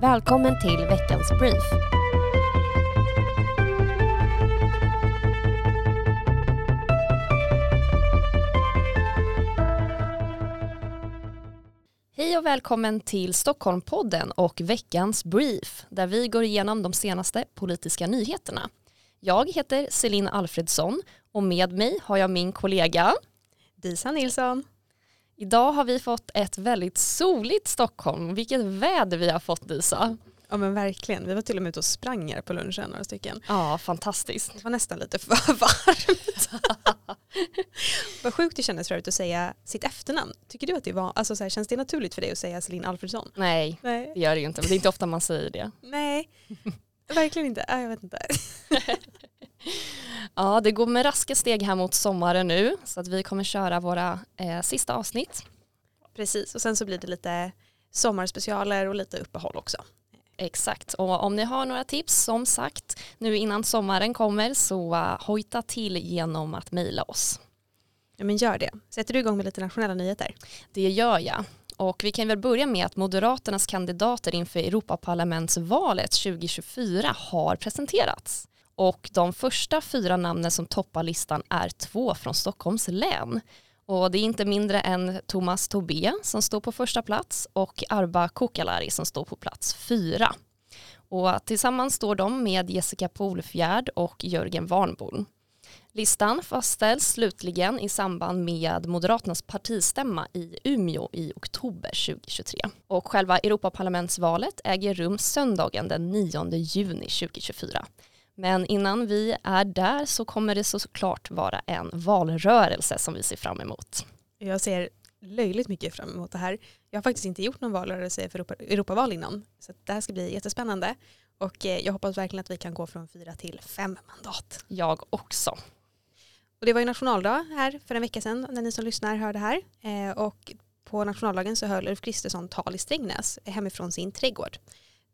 Välkommen till veckans brief. Hej och välkommen till Stockholmpodden och veckans brief där vi går igenom de senaste politiska nyheterna. Jag heter Celine Alfredsson och med mig har jag min kollega Disa Nilsson. Idag har vi fått ett väldigt soligt Stockholm. Vilket väder vi har fått Disa. Ja men verkligen, vi var till och med ute och sprang här på lunchen några stycken. Ja, fantastiskt. Det var nästan lite för varmt. Vad sjukt det kändes förut att säga sitt efternamn. Tycker du att det var, alltså så här, känns det naturligt för dig att säga Celine Alfredsson? Nej, Nej. det gör det ju inte. Men det är inte ofta man säger det. Nej, verkligen inte. Jag vet inte. Ja, det går med raska steg här mot sommaren nu så att vi kommer köra våra eh, sista avsnitt. Precis, och sen så blir det lite sommarspecialer och lite uppehåll också. Exakt, och om ni har några tips som sagt nu innan sommaren kommer så uh, hojta till genom att mejla oss. Ja men gör det. Sätter du igång med lite nationella nyheter? Det gör jag. Och vi kan väl börja med att Moderaternas kandidater inför Europaparlamentsvalet 2024 har presenterats. Och de första fyra namnen som toppar listan är två från Stockholms län. Och det är inte mindre än Thomas Tobé som står på första plats och Arba Kokalari som står på plats fyra. Och tillsammans står de med Jessica Polfjärd och Jörgen Warnborn. Listan fastställs slutligen i samband med Moderaternas partistämma i Umeå i oktober 2023. Och själva Europaparlamentsvalet äger rum söndagen den 9 juni 2024. Men innan vi är där så kommer det såklart vara en valrörelse som vi ser fram emot. Jag ser löjligt mycket fram emot det här. Jag har faktiskt inte gjort någon valrörelse för Europa, Europaval innan. Så det här ska bli jättespännande. Och eh, jag hoppas verkligen att vi kan gå från fyra till fem mandat. Jag också. Och det var ju nationaldag här för en vecka sedan när ni som lyssnar hör det här. Eh, och på nationaldagen så höll Ulf Kristersson tal i Strängnäs hemifrån sin trädgård.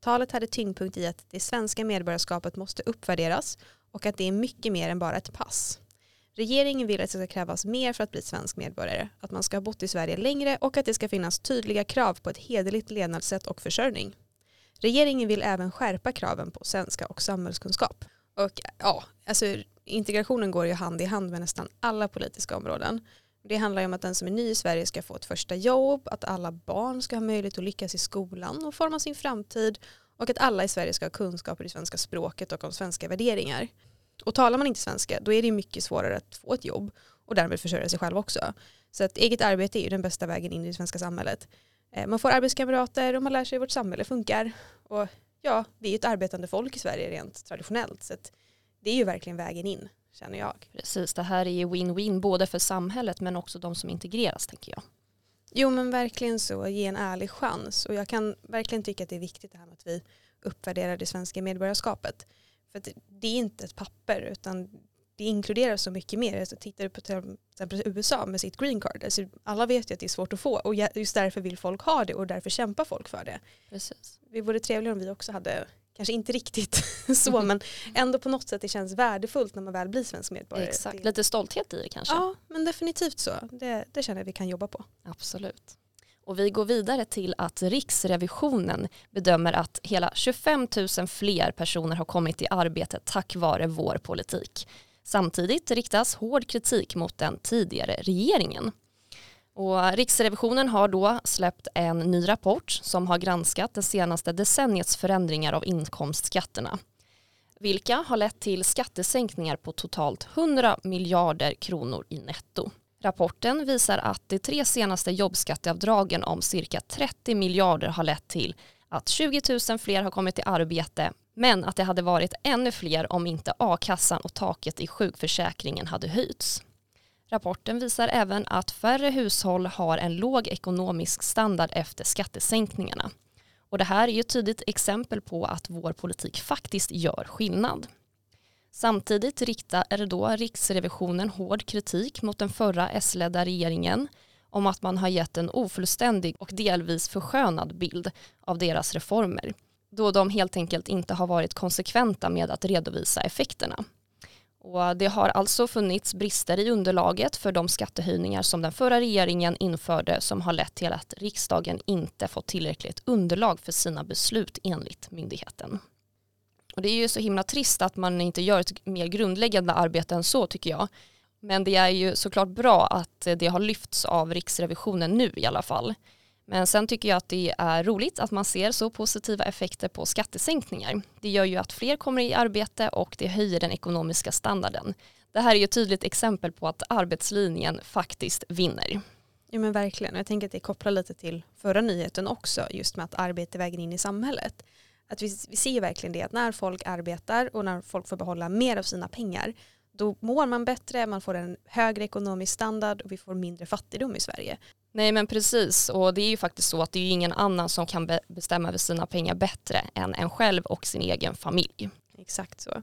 Talet hade tyngdpunkt i att det svenska medborgarskapet måste uppvärderas och att det är mycket mer än bara ett pass. Regeringen vill att det ska krävas mer för att bli svensk medborgare, att man ska ha bott i Sverige längre och att det ska finnas tydliga krav på ett hederligt levnadssätt och försörjning. Regeringen vill även skärpa kraven på svenska och samhällskunskap. Och ja, alltså integrationen går ju hand i hand med nästan alla politiska områden. Det handlar ju om att den som är ny i Sverige ska få ett första jobb, att alla barn ska ha möjlighet att lyckas i skolan och forma sin framtid och att alla i Sverige ska ha kunskaper i svenska språket och om svenska värderingar. Och talar man inte svenska då är det mycket svårare att få ett jobb och därmed försörja sig själv också. Så att eget arbete är ju den bästa vägen in i det svenska samhället. Eh, man får arbetskamrater och man lär sig hur vårt samhälle funkar. Och ja, vi är ju ett arbetande folk i Sverige rent traditionellt. Så att det är ju verkligen vägen in känner jag. Precis, det här är ju win-win både för samhället men också de som integreras tänker jag. Jo men verkligen så, ge en ärlig chans. Och jag kan verkligen tycka att det är viktigt det här med att vi uppvärderar det svenska medborgarskapet. För det är inte ett papper utan det inkluderar så mycket mer. Alltså, tittar du på till exempel USA med sitt green card, alltså, alla vet ju att det är svårt att få och just därför vill folk ha det och därför kämpar folk för det. Precis. Det vore trevligare om vi också hade kanske inte riktigt så men ändå på något sätt det känns värdefullt när man väl blir svensk medborgare. Exakt, det... lite stolthet i det kanske. Ja men definitivt så, det, det känner jag vi kan jobba på. Absolut. Och vi går vidare till att Riksrevisionen bedömer att hela 25 000 fler personer har kommit i arbete tack vare vår politik. Samtidigt riktas hård kritik mot den tidigare regeringen. Och Riksrevisionen har då släppt en ny rapport som har granskat det senaste decenniets förändringar av inkomstskatterna. Vilka har lett till skattesänkningar på totalt 100 miljarder kronor i netto. Rapporten visar att de tre senaste jobbskatteavdragen om cirka 30 miljarder har lett till att 20 000 fler har kommit i arbete men att det hade varit ännu fler om inte a-kassan och taket i sjukförsäkringen hade höjts. Rapporten visar även att färre hushåll har en låg ekonomisk standard efter skattesänkningarna. Och det här är ju ett tydligt exempel på att vår politik faktiskt gör skillnad. Samtidigt riktar då Riksrevisionen hård kritik mot den förra S-ledda regeringen om att man har gett en ofullständig och delvis förskönad bild av deras reformer då de helt enkelt inte har varit konsekventa med att redovisa effekterna. Och det har alltså funnits brister i underlaget för de skattehöjningar som den förra regeringen införde som har lett till att riksdagen inte fått tillräckligt underlag för sina beslut enligt myndigheten. Och det är ju så himla trist att man inte gör ett mer grundläggande arbete än så tycker jag. Men det är ju såklart bra att det har lyfts av Riksrevisionen nu i alla fall. Men sen tycker jag att det är roligt att man ser så positiva effekter på skattesänkningar. Det gör ju att fler kommer i arbete och det höjer den ekonomiska standarden. Det här är ju ett tydligt exempel på att arbetslinjen faktiskt vinner. Ja men verkligen, jag tänker att det kopplar lite till förra nyheten också, just med att arbete väger in i samhället. Att vi, vi ser verkligen det att när folk arbetar och när folk får behålla mer av sina pengar då mår man bättre, man får en högre ekonomisk standard och vi får mindre fattigdom i Sverige. Nej men precis och det är ju faktiskt så att det är ingen annan som kan be bestämma över sina pengar bättre än en själv och sin egen familj. Exakt så.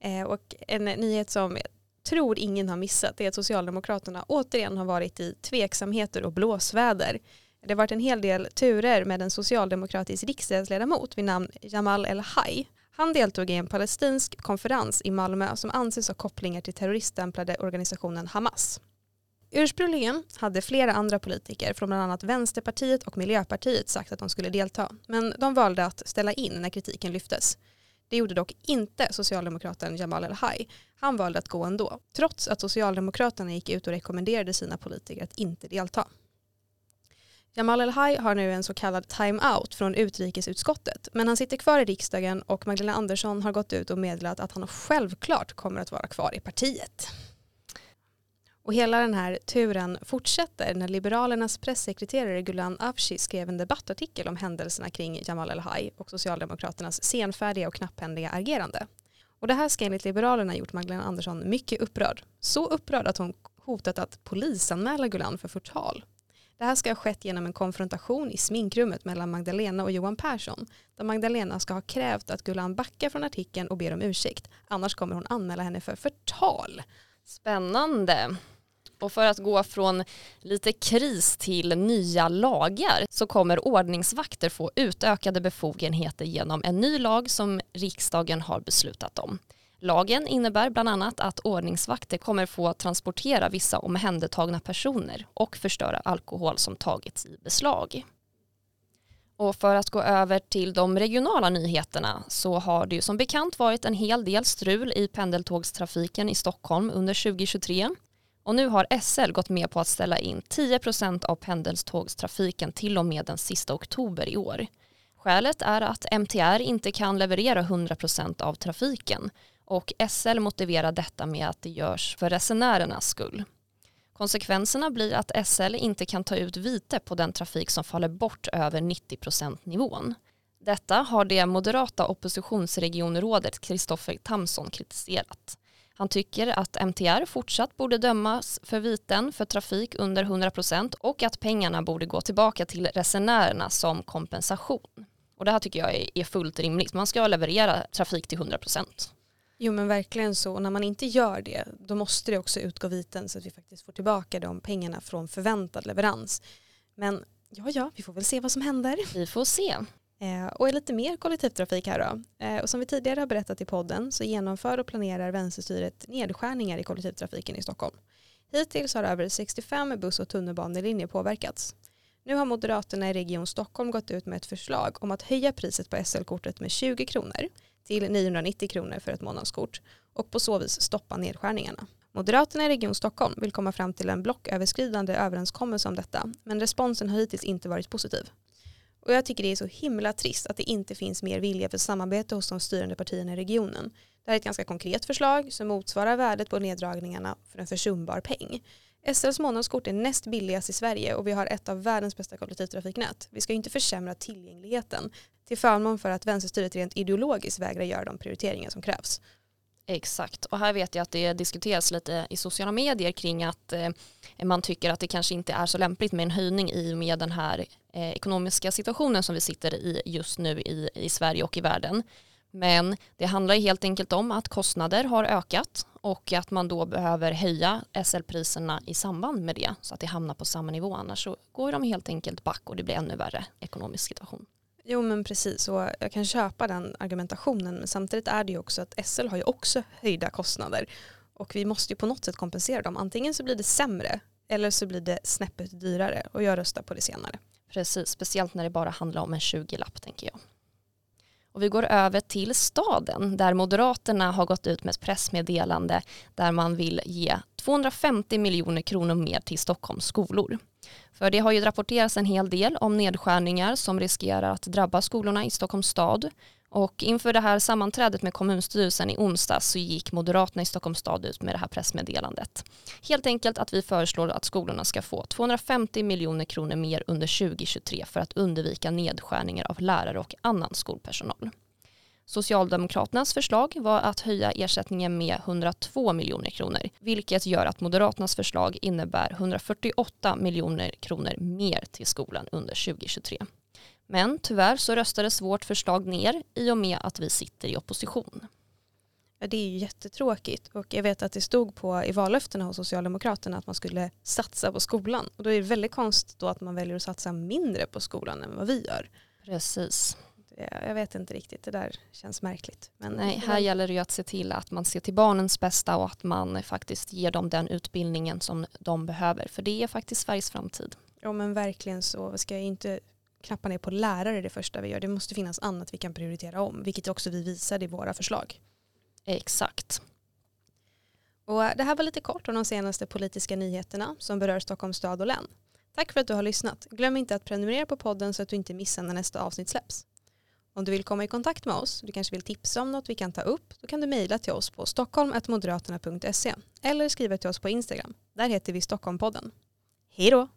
Eh, och en nyhet som jag tror ingen har missat är att Socialdemokraterna återigen har varit i tveksamheter och blåsväder. Det har varit en hel del turer med en socialdemokratisk riksdagsledamot vid namn Jamal El-Haj. Han deltog i en palestinsk konferens i Malmö som anses ha kopplingar till terroriststämplade organisationen Hamas. Ursprungligen hade flera andra politiker från bland annat Vänsterpartiet och Miljöpartiet sagt att de skulle delta, men de valde att ställa in när kritiken lyftes. Det gjorde dock inte socialdemokraten Jamal El-Haj. Han valde att gå ändå, trots att Socialdemokraterna gick ut och rekommenderade sina politiker att inte delta. Jamal El-Haj har nu en så kallad time-out från utrikesutskottet men han sitter kvar i riksdagen och Magdalena Andersson har gått ut och meddelat att han självklart kommer att vara kvar i partiet. Och hela den här turen fortsätter när Liberalernas pressekreterare Gulan Avci skrev en debattartikel om händelserna kring Jamal El-Haj och Socialdemokraternas senfärdiga och knapphändiga agerande. Och det här ska enligt Liberalerna gjort Magdalena Andersson mycket upprörd. Så upprörd att hon hotat att polisanmäla Gulan för förtal. Det här ska ha skett genom en konfrontation i sminkrummet mellan Magdalena och Johan Persson där Magdalena ska ha krävt att Gulan backar från artikeln och ber om ursäkt. Annars kommer hon anmäla henne för förtal. Spännande. Och för att gå från lite kris till nya lagar så kommer ordningsvakter få utökade befogenheter genom en ny lag som riksdagen har beslutat om. Lagen innebär bland annat att ordningsvakter kommer få transportera vissa omhändertagna personer och förstöra alkohol som tagits i beslag. Och för att gå över till de regionala nyheterna så har det ju som bekant varit en hel del strul i pendeltågstrafiken i Stockholm under 2023. Och nu har SL gått med på att ställa in 10% av pendeltågstrafiken till och med den sista oktober i år. Skälet är att MTR inte kan leverera 100% av trafiken och SL motiverar detta med att det görs för resenärernas skull. Konsekvenserna blir att SL inte kan ta ut vite på den trafik som faller bort över 90 nivån. Detta har det moderata oppositionsregionrådet Kristoffer Tamsson kritiserat. Han tycker att MTR fortsatt borde dömas för viten för trafik under 100% och att pengarna borde gå tillbaka till resenärerna som kompensation. Och det här tycker jag är fullt rimligt. Man ska leverera trafik till 100% Jo men verkligen så. Och när man inte gör det då måste det också utgå viten så att vi faktiskt får tillbaka de pengarna från förväntad leverans. Men ja, ja, vi får väl se vad som händer. Vi får se. Eh, och och lite mer kollektivtrafik här då. Eh, och som vi tidigare har berättat i podden så genomför och planerar vänsterstyret nedskärningar i kollektivtrafiken i Stockholm. Hittills har över 65 buss och tunnelbanelinjer påverkats. Nu har Moderaterna i Region Stockholm gått ut med ett förslag om att höja priset på SL-kortet med 20 kronor till 990 kronor för ett månadskort och på så vis stoppa nedskärningarna. Moderaterna i Region Stockholm vill komma fram till en blocköverskridande överenskommelse om detta men responsen har hittills inte varit positiv. Och jag tycker det är så himla trist att det inte finns mer vilja för samarbete hos de styrande partierna i regionen. Det här är ett ganska konkret förslag som motsvarar värdet på neddragningarna för en försumbar peng. SLs månadskort är näst billigast i Sverige och vi har ett av världens bästa kollektivtrafiknät. Vi ska inte försämra tillgängligheten till förmån för att vänsterstyret rent ideologiskt vägrar göra de prioriteringar som krävs. Exakt, och här vet jag att det diskuteras lite i sociala medier kring att eh, man tycker att det kanske inte är så lämpligt med en höjning i och med den här eh, ekonomiska situationen som vi sitter i just nu i, i Sverige och i världen. Men det handlar helt enkelt om att kostnader har ökat och att man då behöver höja SL-priserna i samband med det så att det hamnar på samma nivå annars så går de helt enkelt back och det blir ännu värre ekonomisk situation. Jo men precis och jag kan köpa den argumentationen men samtidigt är det ju också att SL har ju också höjda kostnader och vi måste ju på något sätt kompensera dem. Antingen så blir det sämre eller så blir det snäppet dyrare och jag röstar på det senare. Precis, speciellt när det bara handlar om en 20-lapp tänker jag. Och vi går över till staden där Moderaterna har gått ut med ett pressmeddelande där man vill ge 250 miljoner kronor mer till Stockholms skolor. För det har ju rapporterats en hel del om nedskärningar som riskerar att drabba skolorna i Stockholms stad. Och inför det här sammanträdet med kommunstyrelsen i onsdag så gick Moderaterna i Stockholms stad ut med det här pressmeddelandet. Helt enkelt att vi föreslår att skolorna ska få 250 miljoner kronor mer under 2023 för att undvika nedskärningar av lärare och annan skolpersonal. Socialdemokraternas förslag var att höja ersättningen med 102 miljoner kronor, vilket gör att Moderaternas förslag innebär 148 miljoner kronor mer till skolan under 2023. Men tyvärr så röstades vårt förslag ner i och med att vi sitter i opposition. Ja, det är ju jättetråkigt och jag vet att det stod på i vallöftena hos Socialdemokraterna att man skulle satsa på skolan och då är det väldigt konstigt då att man väljer att satsa mindre på skolan än vad vi gör. Precis. Jag vet inte riktigt, det där känns märkligt. Men Nej, här gäller det ju att se till att man ser till barnens bästa och att man faktiskt ger dem den utbildningen som de behöver. För det är faktiskt Sveriges framtid. Ja men verkligen så. Vi ska inte knappa ner på lärare det första vi gör. Det måste finnas annat vi kan prioritera om, vilket också vi visade i våra förslag. Exakt. Och det här var lite kort om de senaste politiska nyheterna som berör Stockholms stad och län. Tack för att du har lyssnat. Glöm inte att prenumerera på podden så att du inte missar när nästa avsnitt släpps. Om du vill komma i kontakt med oss, du kanske vill tipsa om något vi kan ta upp, då kan du mejla till oss på stockholm.moderaterna.se eller skriva till oss på Instagram. Där heter vi Stockholmpodden. Hej då!